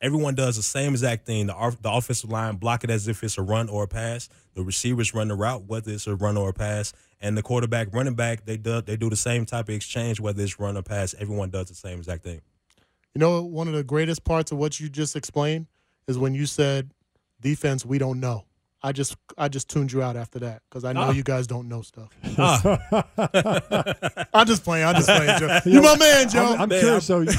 Speaker 2: Everyone does the same exact thing. The, the offensive line block it as if it's a run or a pass. The receivers run the route, whether it's a run or a pass, and the quarterback, running back, they do they do the same type of exchange, whether it's run or pass. Everyone does the same exact thing.
Speaker 1: You know, one of the greatest parts of what you just explained is when you said defense. We don't know. I just I just tuned you out after that because I know
Speaker 2: Ah.
Speaker 1: you guys don't know stuff.
Speaker 2: Ah,
Speaker 1: I'm just playing. I'm just playing, Joe. You my man, Joe.
Speaker 3: I'm, I'm
Speaker 2: Man,
Speaker 3: curious. So you,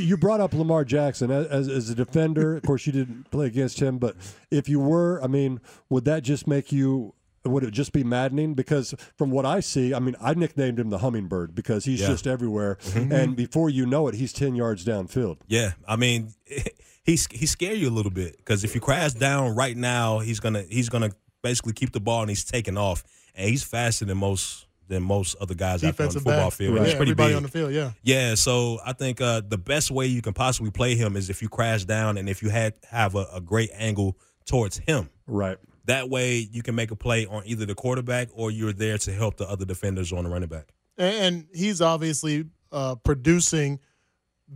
Speaker 3: you brought up Lamar Jackson as, as, as a defender. Of course, you didn't play against him, but if you were, I mean, would that just make you? Would it just be maddening? Because from what I see, I mean, I nicknamed him the hummingbird because he's
Speaker 2: Yeah.
Speaker 3: just everywhere, and before you know it, he's ten yards downfield.
Speaker 2: Yeah, I mean, he's he scare you a little bit because if you crash down right now, he's gonna he's gonna basically keep the ball and he's taking off, and he's faster than most than most other guys out there on the football
Speaker 1: back.
Speaker 2: field.
Speaker 1: Yeah,
Speaker 2: He's pretty
Speaker 1: everybody
Speaker 2: big.
Speaker 1: on the field. Yeah.
Speaker 2: yeah, so I think uh, the best way you can possibly play him is if you crash down and if you had have a, a great angle towards him.
Speaker 3: Right.
Speaker 2: That way, you can make a play on either the quarterback or you're there to help the other defenders on the running back.
Speaker 1: and, and he's obviously uh, producing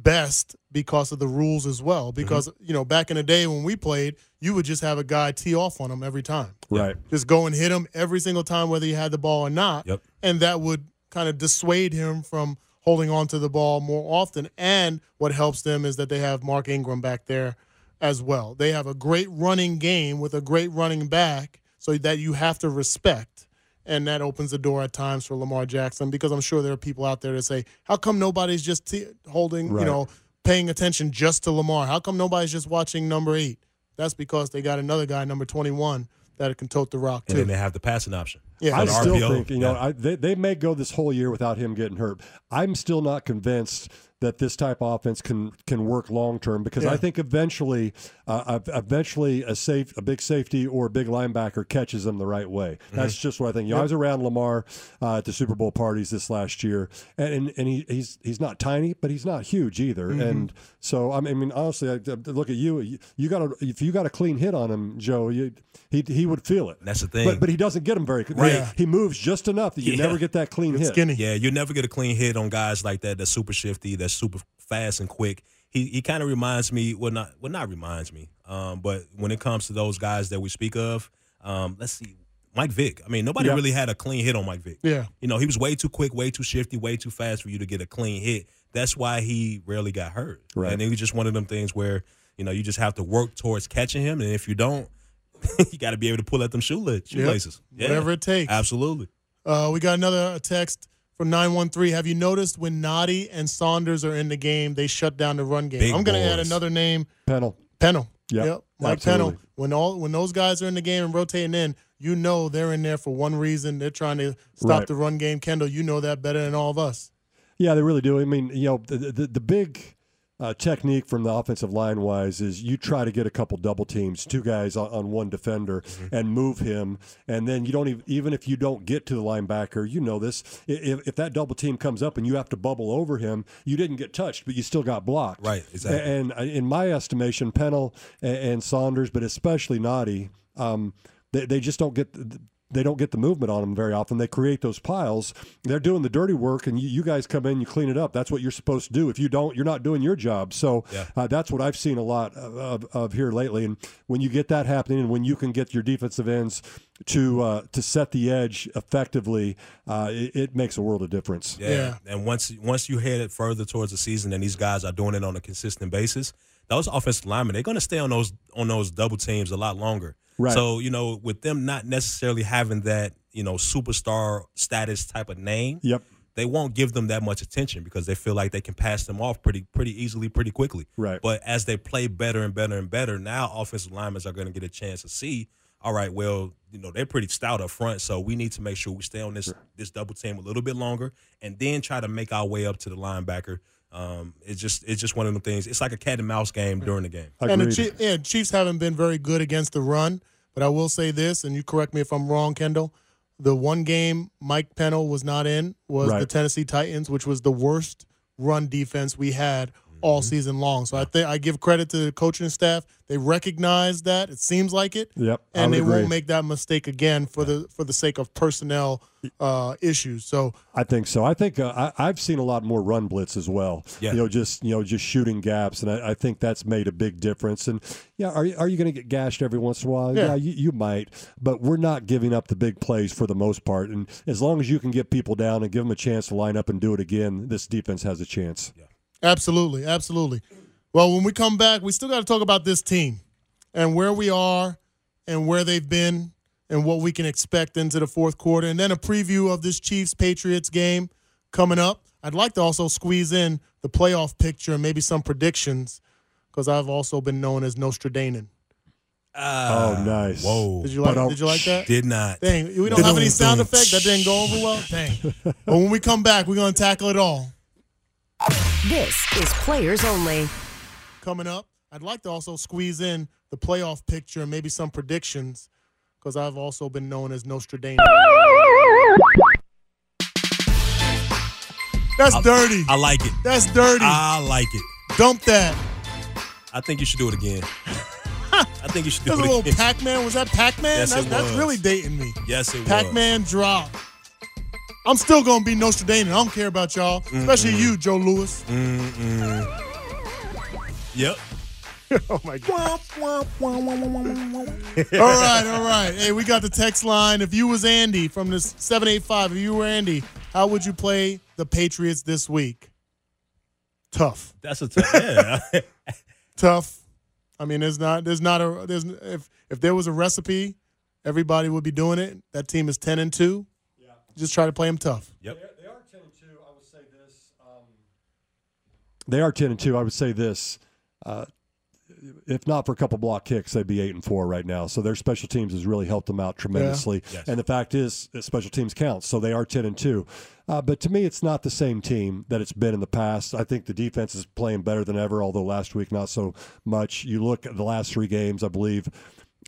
Speaker 1: best because of the rules as well. Mhm. Because you know, back in the day when we played, you would just have a guy tee off on him every time,
Speaker 3: Right.
Speaker 1: just go and hit him every single time, whether you had the ball or not,
Speaker 2: Yep.
Speaker 1: and that would kind of dissuade him from holding on to the ball more often. And what helps them is that they have Mark Ingram back there as well. They have a great running game with a great running back, so that you have to respect. And that opens the door at times for Lamar Jackson because I'm sure there are people out there that say, "How come nobody's just t- holding,
Speaker 3: Right.
Speaker 1: you know, paying attention just to Lamar? How come nobody's just watching number eight? That's because they got another guy, number 21, that can tote the rock
Speaker 2: And
Speaker 1: too.
Speaker 2: then they have the passing option.
Speaker 1: Yeah.
Speaker 3: I
Speaker 2: So
Speaker 3: still
Speaker 2: RPO,
Speaker 3: think you know
Speaker 2: yeah.
Speaker 3: I, they they may go this whole year without him getting hurt. I'm still not convinced that this type of offense can can work long term because I think eventually, uh, eventually a safe a big safety or a big linebacker catches them the right way. That's just what I think. You know, I was around Lamar uh, at the Super Bowl parties this last year, and and, and he, he's he's not tiny, but he's not huge either. And so I mean, honestly, I, I look at you. You, you got a if you got a clean hit on him, Joe, you, he he would feel it.
Speaker 2: That's the thing.
Speaker 3: But, but he doesn't get him very
Speaker 2: Right.
Speaker 1: Yeah.
Speaker 3: He moves just enough that you
Speaker 2: Yeah.
Speaker 3: never get that clean hit.
Speaker 1: Skinny.
Speaker 2: Yeah, you'll never get a clean hit on guys like that. That's super shifty. That's super fast and quick. He he kind of reminds me. Well, not well, not reminds me. Um, but when it comes to those guys that we speak of, um, let's see, Mike Vick. I mean, nobody
Speaker 3: Yeah.
Speaker 2: really had a clean hit on Mike Vick.
Speaker 1: Yeah.
Speaker 2: You know, he was way too quick, way too shifty, way too fast for you to get a clean hit. That's why he rarely got hurt.
Speaker 3: Right.
Speaker 2: And it was just one of them things where you know you just have to work towards catching him, and if you don't, you got to be able to pull at them shoela- shoelaces. Yeah.
Speaker 1: Whatever it takes.
Speaker 2: Absolutely.
Speaker 1: Uh, we got another text from 913. Have you noticed when Nnadi and Saunders are in the game, they shut down the run game?
Speaker 2: Big
Speaker 1: I'm going to add another name,
Speaker 3: Pennel.
Speaker 1: Pennel.
Speaker 3: Yep,
Speaker 1: Mike
Speaker 3: absolutely.
Speaker 1: Pennel. When all when those guys are in the game and rotating in, you know they're in there for one reason. They're trying to stop
Speaker 3: Right.
Speaker 1: the run game. Kendall, you know that better than all of us.
Speaker 3: Yeah, they really do. I mean, you know, the the, the big uh, technique from the offensive line wise is you try to get a couple double teams, two guys on, on one defender, and move him, and then you don't even even if you don't get to the linebacker, you know this. If, if that double team comes up and you have to bubble over him, you didn't get touched, but you still got blocked.
Speaker 2: Right, exactly.
Speaker 3: A- And, uh, in my estimation, Pennel and, and Saunders, but especially Nnadi, um, they, they just don't get. The, they don't get the movement on them very often. They create those piles. They're doing the dirty work, and you, you guys come in, you clean it up. That's what you're supposed to do. If you don't, you're not doing your job. So
Speaker 2: Yeah.
Speaker 3: uh, that's what I've seen a lot of, of, of here lately. And when you get that happening, and when you can get your defensive ends to uh, to set the edge effectively, uh, it, it makes a world of difference.
Speaker 2: Yeah.
Speaker 1: Yeah.
Speaker 2: And once once you head it further towards the season and these guys are doing it on a consistent basis, those offensive linemen, they're gonna stay on those on those double teams a lot longer.
Speaker 3: Right.
Speaker 2: So, you know, with them not necessarily having that, you know, superstar status type of name,
Speaker 3: Yep.
Speaker 2: they won't give them that much attention because they feel like they can pass them off pretty pretty easily, pretty quickly.
Speaker 3: Right.
Speaker 2: But as they play better and better and better, now offensive linemen are going to get a chance to see. All right, well, you know they're pretty stout up front, so we need to make sure we stay on this this double team a little bit longer, and then try to make our way up to the linebacker. Um, it's just it's just one of the things. It's like a cat and mouse game during the game.
Speaker 1: And the Chief, yeah, Chiefs haven't been very good against the run, but I will say this, and you correct me if I'm wrong, Kendall. The one game Mike Pennel was not in was the Tennessee Titans, which was the worst run defense we had all
Speaker 3: Mm-hmm.
Speaker 1: season long. So I think I give credit to the coaching staff. They recognize that. It seems like it.
Speaker 3: Yep,
Speaker 1: And they
Speaker 3: agree.
Speaker 1: won't make that mistake again for the for the sake of personnel uh, issues. So
Speaker 3: I think so. I think uh, I, I've seen a lot more run blitz as well.
Speaker 2: Yeah.
Speaker 3: You know, just you know, just shooting gaps, and I, I think that's made a big difference. And yeah, are you, are you going to get gashed every once in a while?
Speaker 1: Yeah.
Speaker 3: you, you might, but we're not giving up the big plays for the most part. And as long as you can get people down and give them a chance to line up and do it again, this defense has a chance.
Speaker 1: Absolutely, absolutely. Well, when we come back, we still got to talk about this team and where we are and where they've been and what we can expect into the fourth quarter, and then a preview of this Chiefs Patriots game coming up. I'd like to also squeeze in the playoff picture and maybe some predictions because I've also been known as Nostradamus.
Speaker 3: oh, nice.
Speaker 2: Whoa!
Speaker 1: Did you like?
Speaker 3: But, um,
Speaker 1: did you like that?
Speaker 2: Did not.
Speaker 1: Dang, we don't have any sound effect. That didn't go over well. Dang. but when we come back, we're gonna tackle it all.
Speaker 4: This is Players Only.
Speaker 1: coming up. I'd like to also squeeze in the playoff picture and maybe some predictions because I've also been known as Nostradamus. That's dirty.
Speaker 2: I like it.
Speaker 1: That's dirty.
Speaker 2: I like it.
Speaker 1: Dump that.
Speaker 2: I think you should do it again. I think you should do
Speaker 1: There's a
Speaker 2: it
Speaker 1: little
Speaker 2: again.
Speaker 1: Pac Man. Was that Pac Man?
Speaker 2: Yes,
Speaker 1: that's,
Speaker 2: it
Speaker 1: that's really dating me.
Speaker 2: yes, it was.
Speaker 1: Pac Man drop. I'm still going to be Nostradamus. I don't care about y'all, especially you, Joe Louis.
Speaker 2: Yep.
Speaker 1: Oh, my God. all right, all right. Hey, we got the text line. If you was Andy from this 785, if you were Andy, how would you play the Patriots this week? Tough.
Speaker 2: That's a tough. Yeah.
Speaker 1: Tough. I mean, there's not there's not a there's if if there was a recipe, everybody would be doing it. That team is 10 and 2. Yeah. Just try to play them tough.
Speaker 2: yep.
Speaker 3: They are ten and two. I would say this. Um, they are ten and two. I would say this. Uh, if not for a couple block kicks, they'd be eight and four right now. So their special teams has really helped them out tremendously.
Speaker 2: Yes.
Speaker 3: And the fact is, special teams counts. So they are ten and two. Uh, but to me, it's not the same team that it's been in the past. I think the defense is playing better than ever, although last week not so much. You look at the last three games, I believe.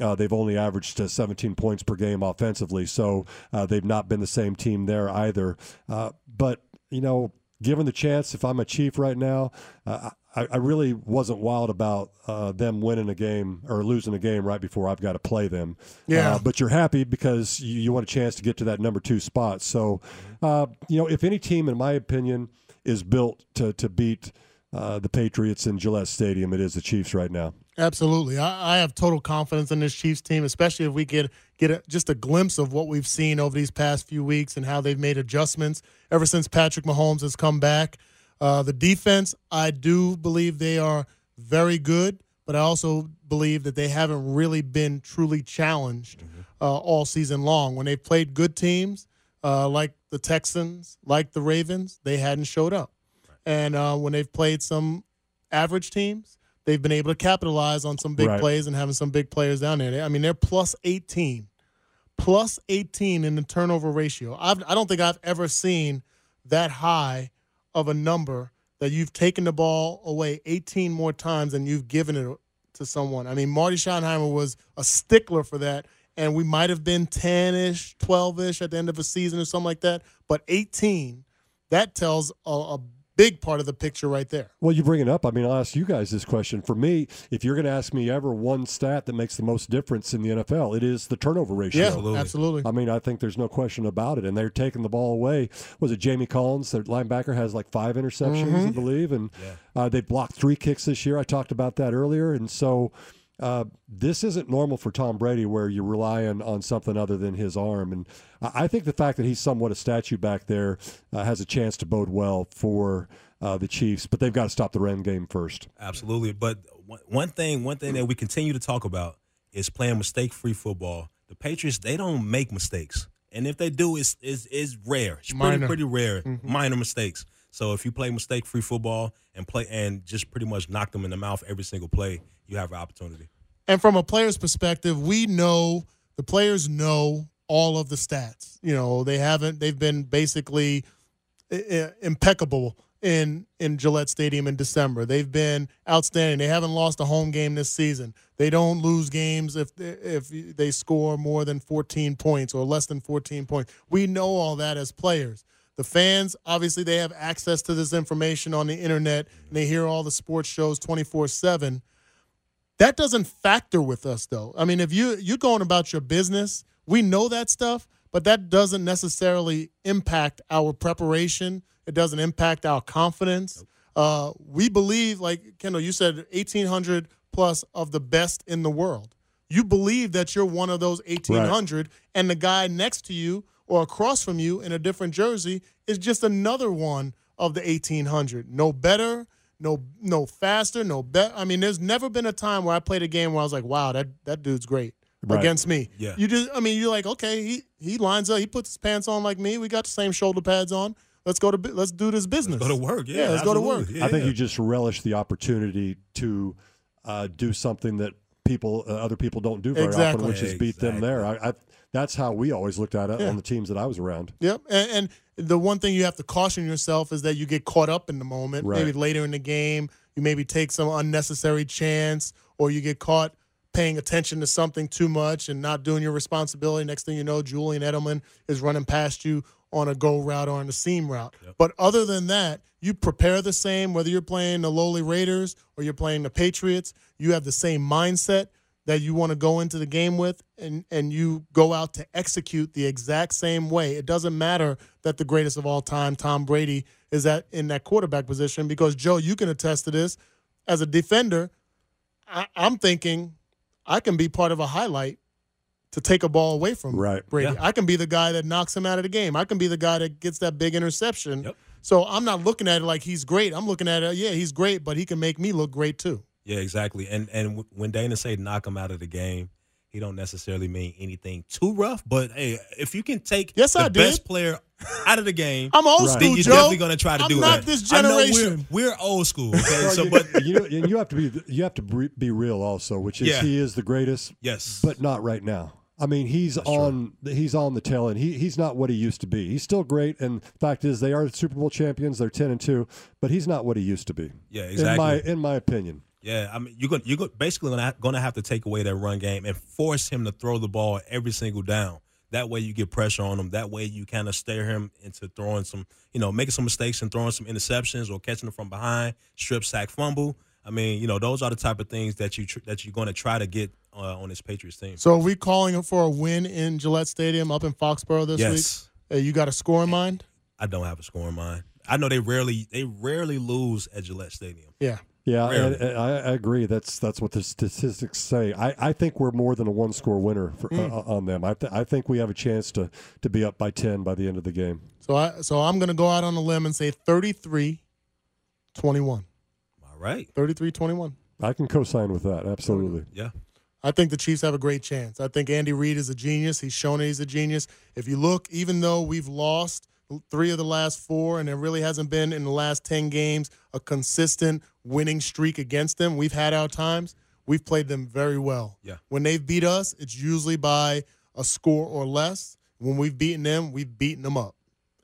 Speaker 3: Uh, they've only averaged uh, 17 points per game offensively, so uh, they've not been the same team there either. Uh, but you know, given the chance, if I'm a Chief right now, uh, I, I really wasn't wild about uh, them winning a game or losing a game right before I've got to play them.
Speaker 1: Yeah.
Speaker 3: Uh, but you're happy because you, you want a chance to get to that number two spot. So, uh, you know, if any team, in my opinion, is built to to beat uh, the Patriots in Gillette Stadium, it is the Chiefs right now.
Speaker 1: Absolutely. I, I have total confidence in this Chiefs team, especially if we get get a, just a glimpse of what we've seen over these past few weeks and how they've made adjustments ever since Patrick Mahomes has come back. Uh, the defense, I do believe they are very good, but I also believe that they haven't really been truly challenged uh, all season long. When they've played good teams uh, like the Texans, like the Ravens, they hadn't showed up. And uh, when they've played some average teams, they've been able to capitalize on some big
Speaker 3: Right.
Speaker 1: plays and having some big players down there. I mean, they're plus 18, plus 18 in the turnover ratio. I've, I don't think I've ever seen that high of a number that you've taken the ball away 18 more times than you've given it to someone. I mean, Marty Schottenheimer was a stickler for that, and we might have been 10 ish, 12 ish at the end of a season or something like that. But 18, that tells a, a big part of the picture right there.
Speaker 3: Well, you bring it up. I mean, I'll ask you guys this question. For me, if you're going to ask me ever one stat that makes the most difference in the NFL, it is the turnover ratio.
Speaker 1: Yeah,
Speaker 2: Absolutely.
Speaker 1: absolutely.
Speaker 3: I mean, I think there's no question about it. And they're taking the ball away. Was it Jamie Collins, their linebacker, has like five interceptions, I believe, and uh, they blocked three kicks this year. I talked about that earlier, and so. Uh, this isn't normal for Tom Brady, where you're relying on something other than his arm, and I I think the fact that he's somewhat a statue back there uh, has a chance to bode well for uh, the Chiefs. But they've got to stop the run game first.
Speaker 2: Absolutely. But one- one thing, one thing that we continue to talk about is playing mistake-free football. The Patriots, they don't make mistakes, and if they do, it's it's, it's rare. It's pretty
Speaker 1: Minor.
Speaker 2: pretty rare, minor mistakes. So if you play mistake-free football and play and just pretty much knock them in the mouth every single play, you have an opportunity.
Speaker 1: And from a player's perspective, we know the players know all of the stats. You know, they haven't. They've been basically impeccable in in Gillette Stadium in December. They've been outstanding. They haven't lost a home game this season. They don't lose games if if they score more than 14 points or less than 14 points. We know all that as players. The fans, obviously, they have access to this information on the internet and they hear all the sports shows 24 7. That doesn't factor with us, though. I mean, if you you're going about your business, we know that stuff, but that doesn't necessarily impact our preparation. It doesn't impact our confidence. Uh, we believe, like Kendall, you said, 1,800 plus of the best in the world. You believe that you're one of those 1,800, and the guy next to you or across from you in a different jersey is just another one of the 1,800. No better, no no faster, no better. I mean, there's never been a time where I played a game where I was like, wow, that that dude's great
Speaker 3: Right.
Speaker 1: against me.
Speaker 2: Yeah.
Speaker 1: You just, I mean, you're like, okay, he he lines up, he puts his pants on like me. We got the same shoulder pads on. Let's go to let's do this business.
Speaker 2: Go to work. Yeah,
Speaker 1: let's go to work.
Speaker 2: Yeah,
Speaker 3: I think
Speaker 2: yeah.
Speaker 3: you just relish the opportunity to uh, do something that people, uh, other people don't do very
Speaker 1: Exactly.
Speaker 3: often, which is beat them there. I, I, that's how we always looked at it
Speaker 1: Yeah.
Speaker 3: on the teams that I was around.
Speaker 1: Yep. And, and the one thing you have to caution yourself is that you get caught up in the moment.
Speaker 3: Right.
Speaker 1: Maybe later in the game, you maybe take some unnecessary chance, or you get caught paying attention to something too much and not doing your responsibility. Next thing you know, Julian Edelman is running past you on a go route or on a seam route. But other than that, you prepare the same, whether you're playing the lowly Raiders or you're playing the Patriots, you have the same mindset that you want to go into the game with and, and you go out to execute the exact same way. It doesn't matter that the greatest of all time, Tom Brady, is at in that quarterback position because Joe, you can attest to this. As a defender, I, I'm thinking I can be part of a highlight to take a ball away from
Speaker 3: Right.
Speaker 1: Brady.
Speaker 2: Yeah.
Speaker 1: I can be the guy that knocks him out of the game. I can be the guy that gets that big interception.
Speaker 2: Yep.
Speaker 1: So I'm not looking at it like he's great. I'm looking at it, yeah, he's great, but he can make me look great too.
Speaker 2: Yeah, exactly. And and w- when Danan say knock him out of the game, he don't necessarily mean anything too rough. But hey, if you can take
Speaker 1: Yes,
Speaker 2: the
Speaker 1: I did.
Speaker 2: best player out of the game,
Speaker 1: I'm old
Speaker 3: Right.
Speaker 1: school,
Speaker 2: then you're
Speaker 1: Joe.
Speaker 2: definitely gonna try to
Speaker 1: I'm
Speaker 2: do
Speaker 1: not
Speaker 2: that.
Speaker 1: this generation.
Speaker 2: we're, we're old school. Okay, so but
Speaker 3: you, and you have to be you have to be be real also, which is
Speaker 2: Yeah.
Speaker 3: he is the greatest,
Speaker 2: yes,
Speaker 3: but not right now. I mean, he's on he's on the tail end. He he's not what he used to be. He's still great, and fact is, they are Super Bowl champions. They're ten and two, but he's not what he used to be.
Speaker 2: Yeah, exactly.
Speaker 3: In my in my opinion.
Speaker 2: Yeah, I mean, you're going you're gonna, basically gonna have, gonna have to take away that run game and force him to throw the ball every single down. That way, you get pressure on him. That way, you kind of stare him into throwing some, you know, making some mistakes and throwing some interceptions or catching them from behind, strip sack, fumble. I mean, you know, those are the type of things that you tr- that you're going to try to get uh, on this Patriots team.
Speaker 1: So are we calling for a win in Gillette Stadium up in Foxborough this
Speaker 2: yes,
Speaker 1: week? Uh, you got a score in mind?
Speaker 2: I don't have a score in mind. I know they rarely they rarely lose at Gillette Stadium.
Speaker 1: Yeah.
Speaker 3: Yeah,
Speaker 2: Rarely.
Speaker 3: and, and I, I agree. That's that's what the statistics say. I, I think we're more than a one score winner for,
Speaker 1: Mm.
Speaker 3: uh, on them. I, th- I think we have a chance to to be up by ten by the end of the game.
Speaker 1: So I so I'm going to go out on a limb and say 33 21.
Speaker 2: All right.
Speaker 1: 33 21.
Speaker 3: I can co-sign with that. Absolutely.
Speaker 2: Yeah.
Speaker 1: I think the Chiefs have a great chance. I think Andy Reid is a genius. He's shown that he's a genius. If you look, even though we've lost three of the last four, and there really hasn't been in the last 10 games a consistent winning streak against them, we've had our times. We've played them very well.
Speaker 2: Yeah.
Speaker 1: When they've beat us, it's usually by a score or less. When we've beaten them, we've beaten them up.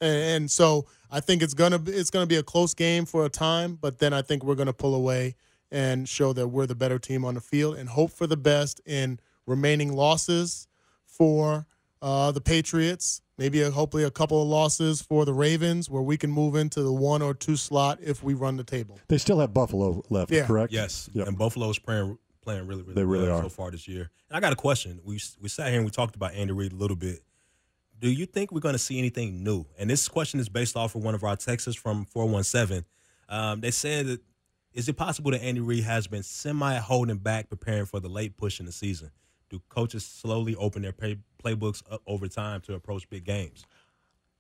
Speaker 1: And, and so I think it's gonna be, it's gonna be a close game for a time, but then I think we're gonna pull away and show that we're the better team on the field and hope for the best in remaining losses for uh, the Patriots maybe a, hopefully a couple of losses for the Ravens, where we can move into the one or two slot if we run the table.
Speaker 3: They still have Buffalo left,
Speaker 1: Yeah.
Speaker 3: correct?
Speaker 2: Yes,
Speaker 3: Yep.
Speaker 2: and Buffalo's playing playing really, really,
Speaker 3: They really
Speaker 2: well
Speaker 3: are.
Speaker 2: so far this year. And I got a question. We we sat here and we talked about Andy Reid a little bit. Do you think we're going to see anything new? And this question is based off of one of our texts from four one seven. Um, they said that is it possible that Andy Reid has been semi holding back, preparing for the late push in the season? Do coaches slowly open their pay, playbooks up over time to approach big games?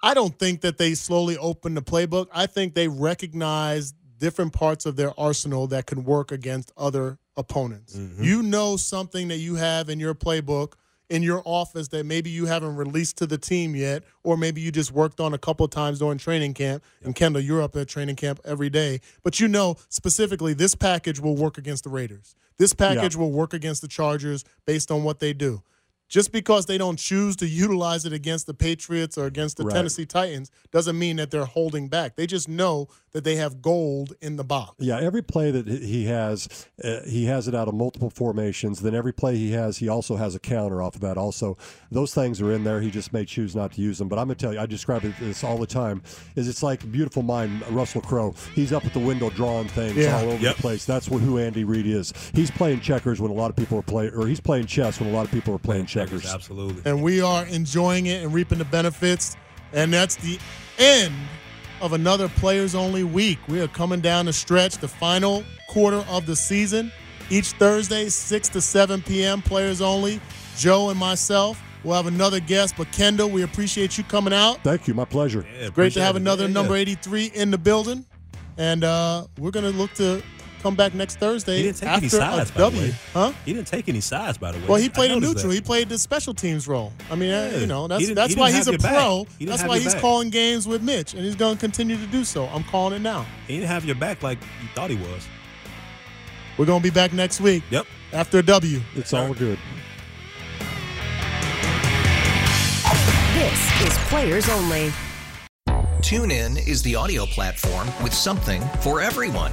Speaker 1: I don't think that they slowly open the playbook. I think they recognize different parts of their arsenal that can work against other opponents. Mm-hmm. You know something that you have in your playbook in your office that maybe you haven't released to the team yet, or maybe you just worked on a couple of times during training camp. And Kendall, you're up at training camp every day, but you know specifically this package will work against the Raiders. This package will work against the Chargers based on what they do. Just because they don't choose to utilize it against the Patriots or against the
Speaker 3: Right.
Speaker 1: Tennessee Titans doesn't mean that they're holding back. They just know that they have gold in the box.
Speaker 3: Yeah, every play that he has, uh, he has it out of multiple formations. Then every play he has, he also has a counter off of that. Also, those things are in there. He just may choose not to use them. But I'm gonna tell you, I describe it this all the time. Is it's like beautiful mind, Russell Crowe. He's up at the window drawing things
Speaker 1: Yeah.
Speaker 3: all over
Speaker 2: Yep.
Speaker 3: the place. That's what, who Andy Reid is. He's playing checkers when a lot of people are playing, or he's playing chess when a lot of people are playing checkers.
Speaker 2: Absolutely.
Speaker 1: And we are enjoying it and reaping the benefits. And that's the end of another players only week. We are coming down the stretch, the final quarter of the season. Each Thursday, 6 to 7 p.m., players only. Joe and myself. We'll have another guest, but Kendall, we appreciate you coming out.
Speaker 3: Thank you, my pleasure.
Speaker 2: Yeah,
Speaker 1: Great to have another
Speaker 2: Yeah, yeah.
Speaker 1: number 83 in the building. And uh, we're going to look to come back next Thursday
Speaker 2: He didn't take
Speaker 1: after
Speaker 2: any sides,
Speaker 1: a
Speaker 2: by the
Speaker 1: W.
Speaker 2: way.
Speaker 1: Huh?
Speaker 2: He didn't take any sides, by the way.
Speaker 1: Well, he played a neutral.
Speaker 2: that.
Speaker 1: He played the special teams role. I mean, uh,
Speaker 2: Yeah.
Speaker 1: you know, that's that's
Speaker 2: he
Speaker 1: why he's a pro.
Speaker 2: He
Speaker 1: That's why he's
Speaker 2: back.
Speaker 1: calling games with Mitch, and he's going to continue to do so. I'm calling it now.
Speaker 2: He didn't have your back like you thought he was.
Speaker 1: We're going to be back next week
Speaker 2: Yep.
Speaker 1: after a W.
Speaker 3: It's all good.
Speaker 4: This is Players Only.
Speaker 5: TuneIn is the audio platform with something for everyone.